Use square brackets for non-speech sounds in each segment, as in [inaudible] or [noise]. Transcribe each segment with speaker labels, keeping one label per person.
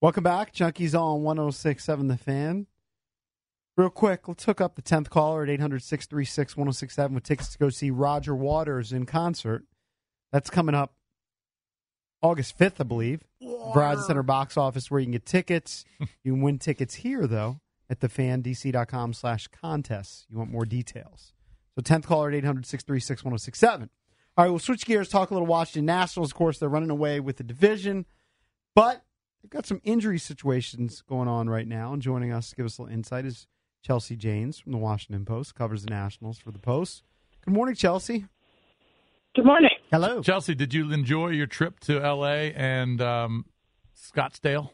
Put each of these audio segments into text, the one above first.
Speaker 1: Welcome back. Junkies on 1067 The Fan. Real quick, let's hook up the 10th caller at 800 636 1067 with tickets to go see Roger Waters in concert. That's coming up August 5th, I believe. Verizon Center box office where you can get tickets. [laughs] you can win tickets here, though, at thefandc.com slash contests. You want more details. So 10th caller at 800 636 1067. All right, we'll switch gears, talk a little Washington Nationals. Of course, they're running away with the division, but they've got some injury situations going on right now. And joining us to give us a little insight is Chelsea Janes from the Washington Post, covers the Nationals for the Post. Good morning, Chelsea.
Speaker 2: Good morning.
Speaker 1: Hello.
Speaker 3: Chelsea, did you enjoy your trip to L.A. and um, Scottsdale?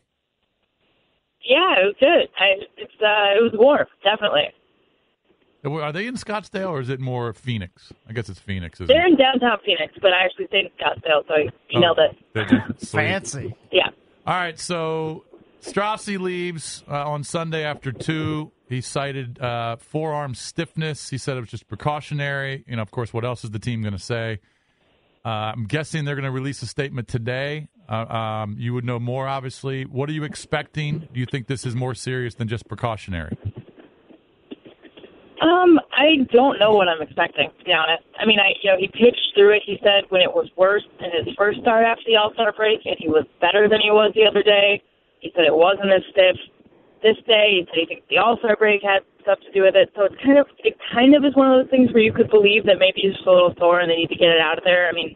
Speaker 2: Yeah, it was good. I, it's uh, it was warm, definitely.
Speaker 3: Are they in Scottsdale or is it more Phoenix? I guess it's Phoenix, isn't
Speaker 2: They're
Speaker 3: it?
Speaker 2: in downtown Phoenix, but I actually stayed in Scottsdale, so you
Speaker 3: Oh,
Speaker 2: nailed it.
Speaker 3: did you? [laughs] Sweet.
Speaker 1: Fancy.
Speaker 2: Yeah.
Speaker 3: All right, so Strassi leaves uh, on Sunday after two. He cited uh, forearm stiffness. He said it was just precautionary. You know, of course, what else is the team going to say? Uh, I'm guessing they're going to release a statement today. Uh, um, you would know more, obviously. What are you expecting? Do you think this is more serious than just precautionary?
Speaker 2: Um, I don't know what I'm expecting, to be honest. I mean, I you know he pitched through it. He said when it was worse in his first start after the All Star break, and he was better than he was the other day. He said it wasn't as stiff this day. He said he thinks the All Star break had stuff to do with it. So it's kind of it kind of is one of those things where you could believe that maybe he's just a little sore and they need to get it out of there. I mean,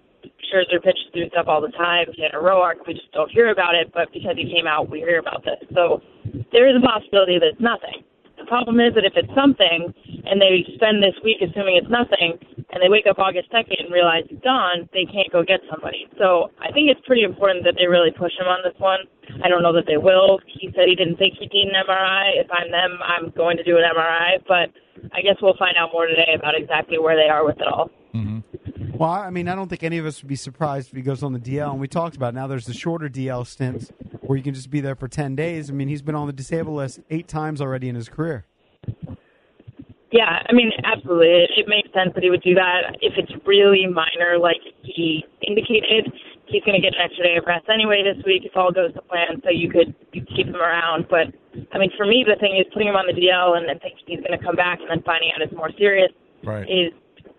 Speaker 2: Scherzer pitches through stuff all the time. He had a Roark, we just don't hear about it. But because he came out, we hear about this. So there is a possibility that it's nothing. The problem is that if it's something and they spend this week assuming it's nothing and they wake up August 2nd and realize it's gone, they can't go get somebody. So I think it's pretty important that they really push him on this one. I don't know that they will. He said he didn't think he'd need an MRI. If I'm them, I'm going to do an MRI, but I guess we'll find out more today about exactly where they are with it all. Mm-hmm.
Speaker 1: Well, I mean, I don't think any of us would be surprised if he goes on the DL. And we talked about it. now there's the shorter DL stints where you can just be there for 10 days. I mean, he's been on the disabled list eight times already in his career.
Speaker 2: Yeah, I mean, absolutely. It, it makes sense that he would do that. If it's really minor, like he indicated, he's going to get an extra day of rest anyway this week if all goes to plan, so you could you could keep him around. But, I mean, for me, the thing is putting him on the DL and then thinking he's going to come back and then finding out it's more serious
Speaker 3: Right.
Speaker 2: is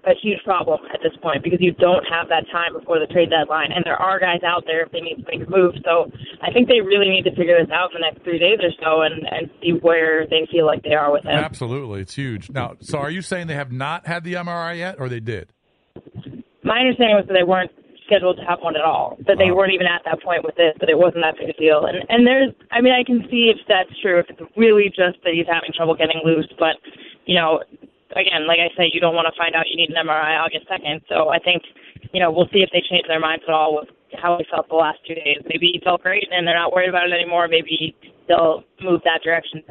Speaker 2: a huge problem at this point because you don't have that time before the trade deadline, and there are guys out there if they need to make a move. So I think they really need to figure this out for the next three days or so and, and see where they feel like they are with it.
Speaker 3: Absolutely, it's huge. Now, so are you saying they have not had the MRI yet, or they did?
Speaker 2: My understanding was that they weren't scheduled to have one at all. That they
Speaker 3: oh.
Speaker 2: weren't even at that point with this. That it wasn't that big a deal. And and there's, I mean, I can see if that's true. If it's really just that he's having trouble getting loose, but you know, again, like I say, you don't want to find out you need an MRI August second. So I think, you know, we'll see if they change their minds at all with how he felt the last two days. Maybe he felt great and they're not worried about it anymore. Maybe they'll move that direction.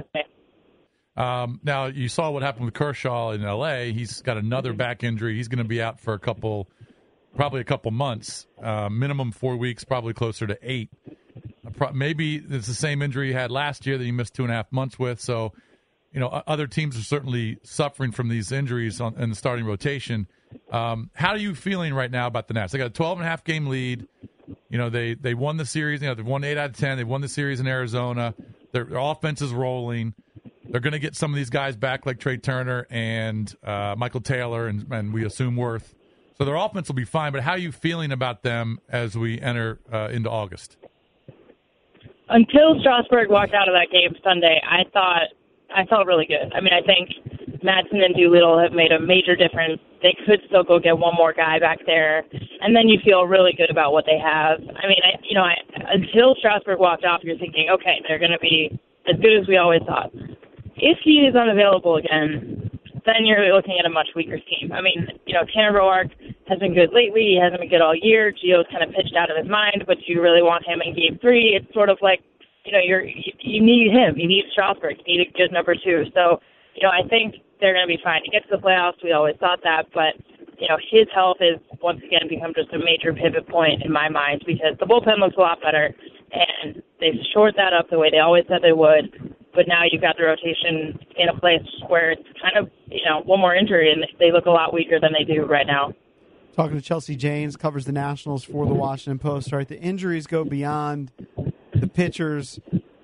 Speaker 3: Um, now you saw what happened with Kershaw in L.A. He's got another back injury. He's going to be out for a couple, probably a couple months, uh, minimum four weeks, probably closer to eight. Maybe it's the same injury he had last year that he missed two and a half months with. So, you know, other teams are certainly suffering from these injuries on, in the starting rotation. Um, how are you feeling right now about the Nats? They got a 12 and a half game lead. You know, they they won the series. You know, they've won eight out of ten. They won the series in Arizona. Their, their offense is rolling. They're going to get some of these guys back, like Trea Turner and uh, Michael Taylor, and, and we assume Werth. So their offense will be fine. But how are you feeling about them as we enter uh, into August?
Speaker 2: Until Strasburg walked out of that game Sunday, I thought I felt really good. I mean, I think Madson and Doolittle have made a major difference. They could still go get one more guy back there, and then you feel really good about what they have. I mean, I, you know, I, until Strasburg walked off, you're thinking, okay, they're going to be as good as we always thought. If he is unavailable again, then you're looking at a much weaker team. I mean, you know, Tanner Roark has been good lately. He hasn't been good all year. Gio's kind of pitched out of his mind, but you really want him in game three. It's sort of like, you know, you're you, need him. You need Strasburg. You need a good number two. So, you know, I think they're going to be fine to get to the playoffs. We always thought that, but you know, his health is once again become just a major pivot point in my mind because the bullpen looks a lot better and they've shored that up the way they always said they would. But now you've got the rotation in a place where it's kind of, you know, one more injury and they look a lot weaker than they do right now.
Speaker 1: Talking to Chelsea Janes, covers the Nationals for the Washington Post. Right, the injuries go beyond the pitchers.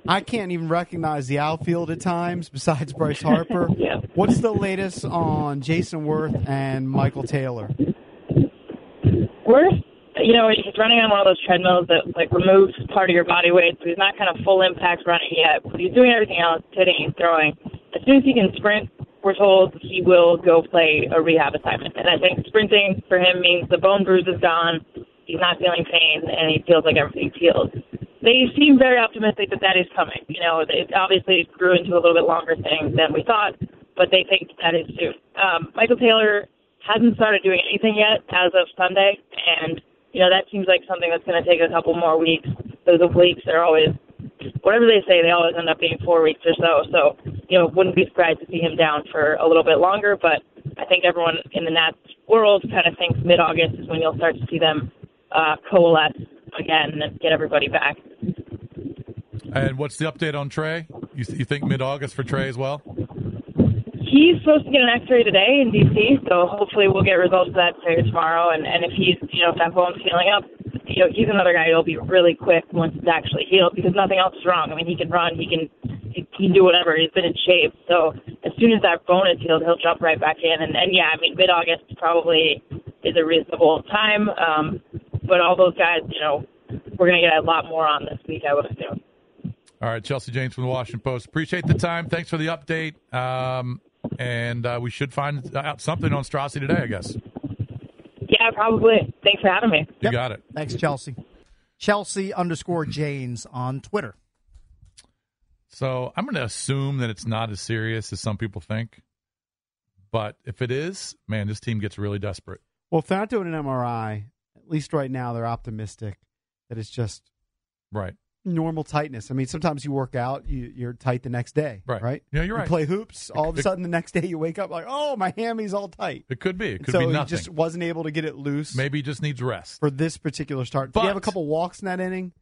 Speaker 1: I can't even recognize the outfield at times besides Bryce [laughs] Harper.
Speaker 2: yeah.
Speaker 1: What's the latest on Jayson Werth and Michael Taylor?
Speaker 2: Werth, you know, he's running on one of those treadmills that like removes part of your body weight, so he's not kind of full impact running yet. But he's doing everything else, hitting and throwing. As soon as he can sprint, we're told he will go play a rehab assignment. And I think sprinting for him means the bone bruise is gone, he's not feeling pain, and he feels like everything's healed. They seem very optimistic that that is coming. You know, it obviously grew into a little bit longer thing than we thought, but they think that is soon. Um, Michael Taylor hasn't started doing anything yet as of Sunday, and you know that seems like something that's going to take a couple more weeks. Those weeks are always whatever they say, they always end up being four weeks or so. So you know, wouldn't be surprised to see him down for a little bit longer. But I think everyone in the Nats world kind of thinks mid-August is when you'll start to see them uh, coalesce again and get everybody back.
Speaker 3: And what's the update on Trea? You, you think mid August for Trea as well?
Speaker 2: He's supposed to get an X-ray today in DC, so hopefully we'll get results of that today or tomorrow. And and if he's you know if that bone's healing up, you know he's another guy who'll be really quick once it's actually healed because nothing else is wrong. I mean he can run, he can he can do whatever. He's been in shape, so as soon as that bone is healed, he'll jump right back in. And and yeah, I mean mid-August probably is a reasonable time. Um, but all those guys, you know, we're gonna get a lot more on this week, I would assume.
Speaker 3: All right, Chelsea Janes from the Washington Post. Appreciate the time. Thanks for the update. Um, and uh, we should find out something on Strassi today, I guess.
Speaker 2: Yeah, probably. Thanks for having me.
Speaker 3: You
Speaker 4: Yep.
Speaker 3: got it.
Speaker 4: Thanks, Chelsea. Chelsea underscore Janes on Twitter.
Speaker 3: So I'm going to assume that it's not as serious as some people think. But if it is, man, this team gets really desperate.
Speaker 1: Well, if they're not doing an MRI, at least right now they're optimistic that it's just
Speaker 3: Right.
Speaker 1: Normal tightness. I mean, sometimes you work out, you, you're tight the next day,
Speaker 3: Right.
Speaker 1: Right?
Speaker 3: Yeah, you're
Speaker 1: You
Speaker 3: right.
Speaker 1: play hoops, all of a
Speaker 3: It-
Speaker 1: sudden the next day you wake up like, oh, my hammy's all tight.
Speaker 3: It could be. It could
Speaker 1: so
Speaker 3: be
Speaker 1: he just wasn't able to get it loose
Speaker 3: Maybe he just needs rest.
Speaker 1: for this particular start. Did he have a couple walks in that inning?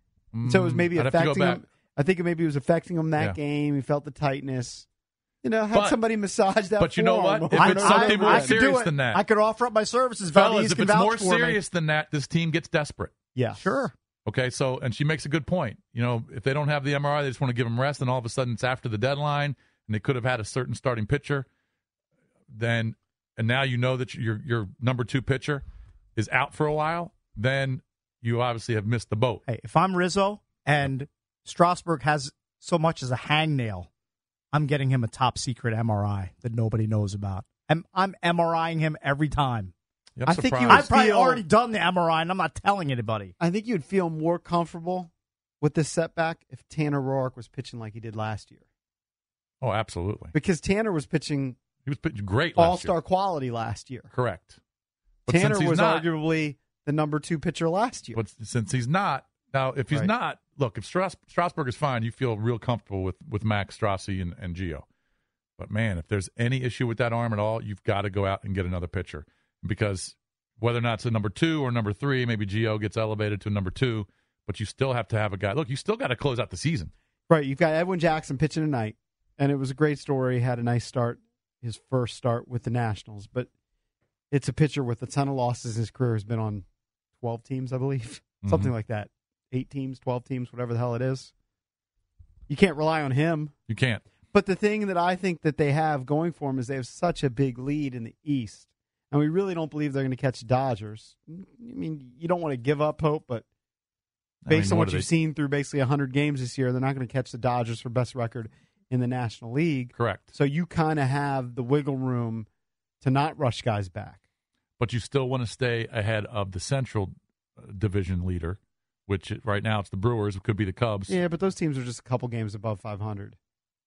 Speaker 1: so it was
Speaker 3: Mm,
Speaker 1: maybe
Speaker 3: I'd have to go
Speaker 1: affecting him. I think it maybe was affecting him that
Speaker 3: Yeah.
Speaker 1: game. He felt the tightness. You know, had
Speaker 3: But-
Speaker 1: somebody massage that.
Speaker 3: but you know what? [laughs] If
Speaker 1: I
Speaker 3: it's
Speaker 1: know
Speaker 3: something
Speaker 1: that
Speaker 3: more
Speaker 1: would.
Speaker 4: could do
Speaker 3: serious
Speaker 4: it.
Speaker 3: than that.
Speaker 4: I could offer up my services.
Speaker 3: Fellas,
Speaker 4: Valdez
Speaker 3: if
Speaker 4: can
Speaker 3: it's more
Speaker 4: for me.
Speaker 3: serious than that, this team gets desperate.
Speaker 1: Yeah,
Speaker 4: Sure.
Speaker 3: Okay, so and she makes a good point. You know, if they don't have the MRI, they just want to give them rest, and all of a sudden it's after the deadline, and they could have had a certain starting pitcher. Then, and now you know that your your number two pitcher is out for a while. Then you obviously have missed the boat.
Speaker 4: Hey, if I'm Rizzo and Strasburg has so much as a hangnail, I'm getting him a top secret MRI that nobody knows about. I'm, I'm MRIing him every time.
Speaker 1: I think you
Speaker 4: I've probably
Speaker 1: feel-
Speaker 4: already done the MRI and I'm not telling anybody.
Speaker 1: I think you'd feel more comfortable with this setback if Tanner Roark was pitching like he did last year,
Speaker 3: oh, absolutely.
Speaker 1: because Tanner was pitching
Speaker 3: He was pitching great
Speaker 1: all star quality last year.
Speaker 3: Correct. But
Speaker 1: Tanner was
Speaker 3: not,
Speaker 1: arguably the number two pitcher last year.
Speaker 3: But since he's not now, if he's
Speaker 1: Right.
Speaker 3: not, look, if Stras- Strasburg is fine, you feel real comfortable with with Max Strassi and, and Gio. But man, if there's any issue with that arm at all, you've got to go out and get another pitcher because whether or not it's a number two or number three, maybe Gio gets elevated to number two, but you still have to have a guy. Look, you still got to close out the season.
Speaker 1: Right, you've got Edwin Jackson pitching tonight, and it was a great story. Had a nice start, his first start with the Nationals, but it's a pitcher with a ton of losses. In his career has been on twelve teams, I believe, [laughs] something
Speaker 3: Mhm.
Speaker 1: like that. Eight teams, twelve teams, whatever the hell it is. You can't rely on him.
Speaker 3: You can't.
Speaker 1: But the thing that I think that they have going for them is they have such a big lead in the East, and we really don't believe they're going to catch Dodgers. I mean, you don't want to give up hope, but
Speaker 3: I mean,
Speaker 1: based on what, you've
Speaker 3: they-
Speaker 1: seen through basically 100 games this year, they're not going to catch the Dodgers for best record in the National League.
Speaker 3: Correct.
Speaker 1: So you kind of have the wiggle room to not rush guys back.
Speaker 3: But you still want to stay ahead of the Central uh, Division leader, which right now it's the Brewers. It could be the Cubs.
Speaker 1: Yeah, but those teams are just a couple games above 500.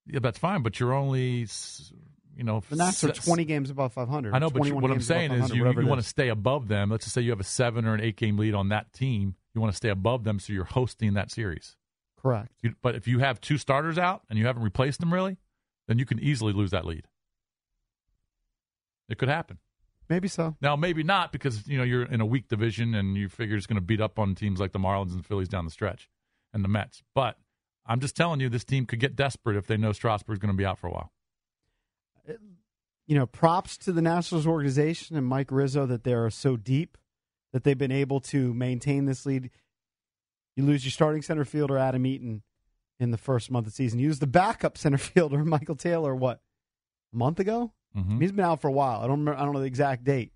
Speaker 3: Yeah, that's fine, but you're only you know,
Speaker 1: The Nats are 20 games above 500.
Speaker 3: I know, but what I'm saying is you, you want to stay above them. Let's just say you have a seven or an eight game lead on that team. You want to stay above them, so you're hosting that series.
Speaker 1: Correct.
Speaker 3: You, but if you have two starters out and you haven't replaced them really, then you can easily lose that lead. It could happen.
Speaker 1: Maybe so.
Speaker 3: Now, maybe not because you know you're in a weak division and you figure it's going to beat up on teams like the Marlins and the Phillies down the stretch, and the Mets. But I'm just telling you, this team could get desperate if they know Strasburg's going to be out for a while.
Speaker 1: You know, props to the Nationals organization and Mike Rizzo that they are so deep that they've been able to maintain this lead. You lose your starting center fielder, Adam Eaton, in the first month of the season. You use the backup [laughs] center fielder, Michael Taylor, what, a month ago?
Speaker 3: Mhm.
Speaker 1: He's been out for a while. I don't remember, I don't know the exact date.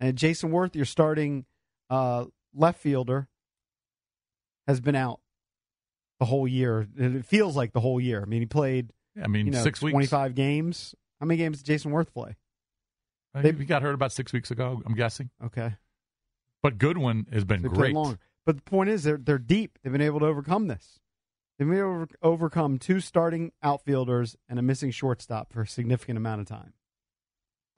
Speaker 1: And Jayson Werth, your starting uh, left fielder, has been out the whole year. It feels like the whole year. I mean, he played
Speaker 3: I mean,
Speaker 1: you know,
Speaker 3: six weeks.
Speaker 1: 25 games. How many games did Jayson Werth play?
Speaker 3: Uh, I think he got hurt about six weeks ago. I'm guessing.
Speaker 1: Okay.
Speaker 3: But Goodwin has been
Speaker 1: They
Speaker 3: great.
Speaker 1: played longer. But the point is, they're, they're deep. They've been able to overcome this. They've been able to overcome two starting outfielders and a missing shortstop for a significant amount of time.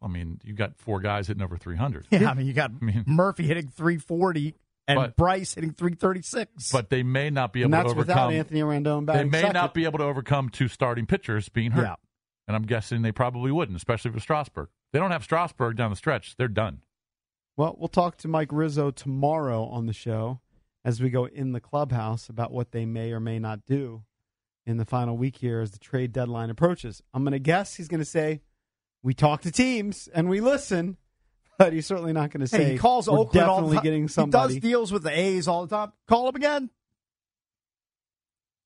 Speaker 3: I mean, you got four guys hitting over 300.
Speaker 4: Yeah, I mean, you got
Speaker 3: I mean-
Speaker 4: Murphy hitting 340 and
Speaker 3: But-
Speaker 4: Bryce hitting 336.
Speaker 3: But they may not be
Speaker 1: And
Speaker 3: able
Speaker 1: that's
Speaker 3: to
Speaker 1: without
Speaker 3: overcome.
Speaker 1: Anthony Rendon
Speaker 3: They may
Speaker 1: second.
Speaker 3: not be able to overcome two starting pitchers being hurt.
Speaker 4: Yeah.
Speaker 3: And I'm guessing they probably wouldn't, especially with Strasburg. They don't have Strasburg down the stretch. They're done.
Speaker 1: Well, we'll talk to Mike Rizzo tomorrow on the show as we go in the clubhouse about what they may or may not do in the final week here as the trade deadline approaches. I'm going to guess he's going to say, We talk to teams and we listen, [laughs] but he's certainly not going to say,
Speaker 4: hey, he calls
Speaker 1: We're
Speaker 4: Oakland all the
Speaker 1: definitely
Speaker 4: time.
Speaker 1: getting
Speaker 4: He
Speaker 1: somebody.
Speaker 4: does deals with the A's all the time. Call him again.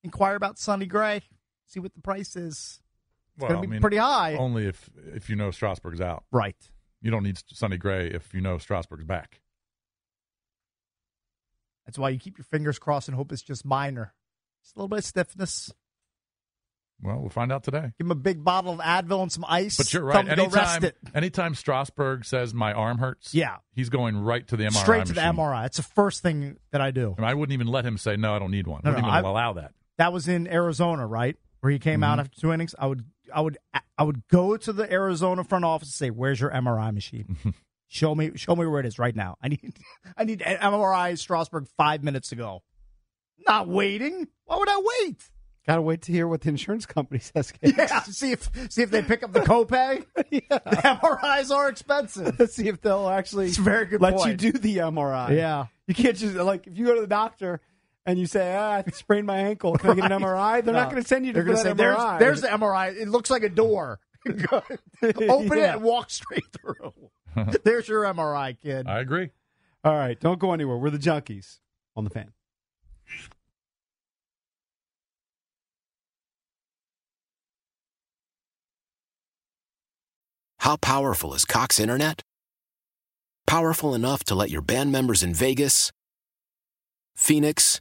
Speaker 4: Inquire about Sonny Gray. See what the price is. It's going to be pretty high.
Speaker 3: Only if if you know Strasburg's out.
Speaker 4: right.
Speaker 3: You don't need Sonny Gray if you know Strasburg's back.
Speaker 4: That's why you keep your fingers crossed and hope it's just minor. Just a little bit of stiffness.
Speaker 3: Well, we'll find out today.
Speaker 4: Give him a big bottle of Advil and some ice.
Speaker 3: But you're right. Anytime, anytime Strasburg says my arm hurts,
Speaker 4: Yeah.
Speaker 3: he's going right to the MRI
Speaker 4: Straight to the. MRI. It's the first thing that I do.
Speaker 3: I, mean, I wouldn't even let him say no. I don't need one.
Speaker 4: No,
Speaker 3: I wouldn't
Speaker 4: no,
Speaker 3: even
Speaker 4: I-
Speaker 3: allow that.
Speaker 4: That was in Arizona, right? Where he came out
Speaker 3: Mhm.
Speaker 4: after two innings. I would, I would, I would go to the Arizona front office and say, "Where's your MRI machine? [laughs] show me, show me where it is right now. I need, [laughs] I need an MRI Strasburg five minutes ago. Not waiting. Why would I wait?
Speaker 1: Got to wait to hear what the insurance company [laughs] says. Case.
Speaker 4: Yeah, see if see if they pick up the copay.
Speaker 1: yeah.
Speaker 4: The MRIs are expensive.
Speaker 1: Let's see if they'll actually
Speaker 4: It's very good
Speaker 1: let
Speaker 4: point.
Speaker 1: you do the MRI.
Speaker 4: Yeah.
Speaker 1: You can't just like if you go to the doctor and you say, "Ah, I sprained my ankle. Can I get an [laughs] MRI?" They're not going to send you to
Speaker 4: They're gonna
Speaker 1: that
Speaker 4: say,
Speaker 1: MRI.
Speaker 4: There's, there's the MRI. It looks like a door. [laughs] Open it and walk straight through. [laughs] There's your MRI, kid.
Speaker 3: I agree.
Speaker 1: All right, don't go anywhere. We're the junkies on the fan.
Speaker 5: How powerful is Cox Internet? Powerful enough to let your band members in Vegas, Phoenix,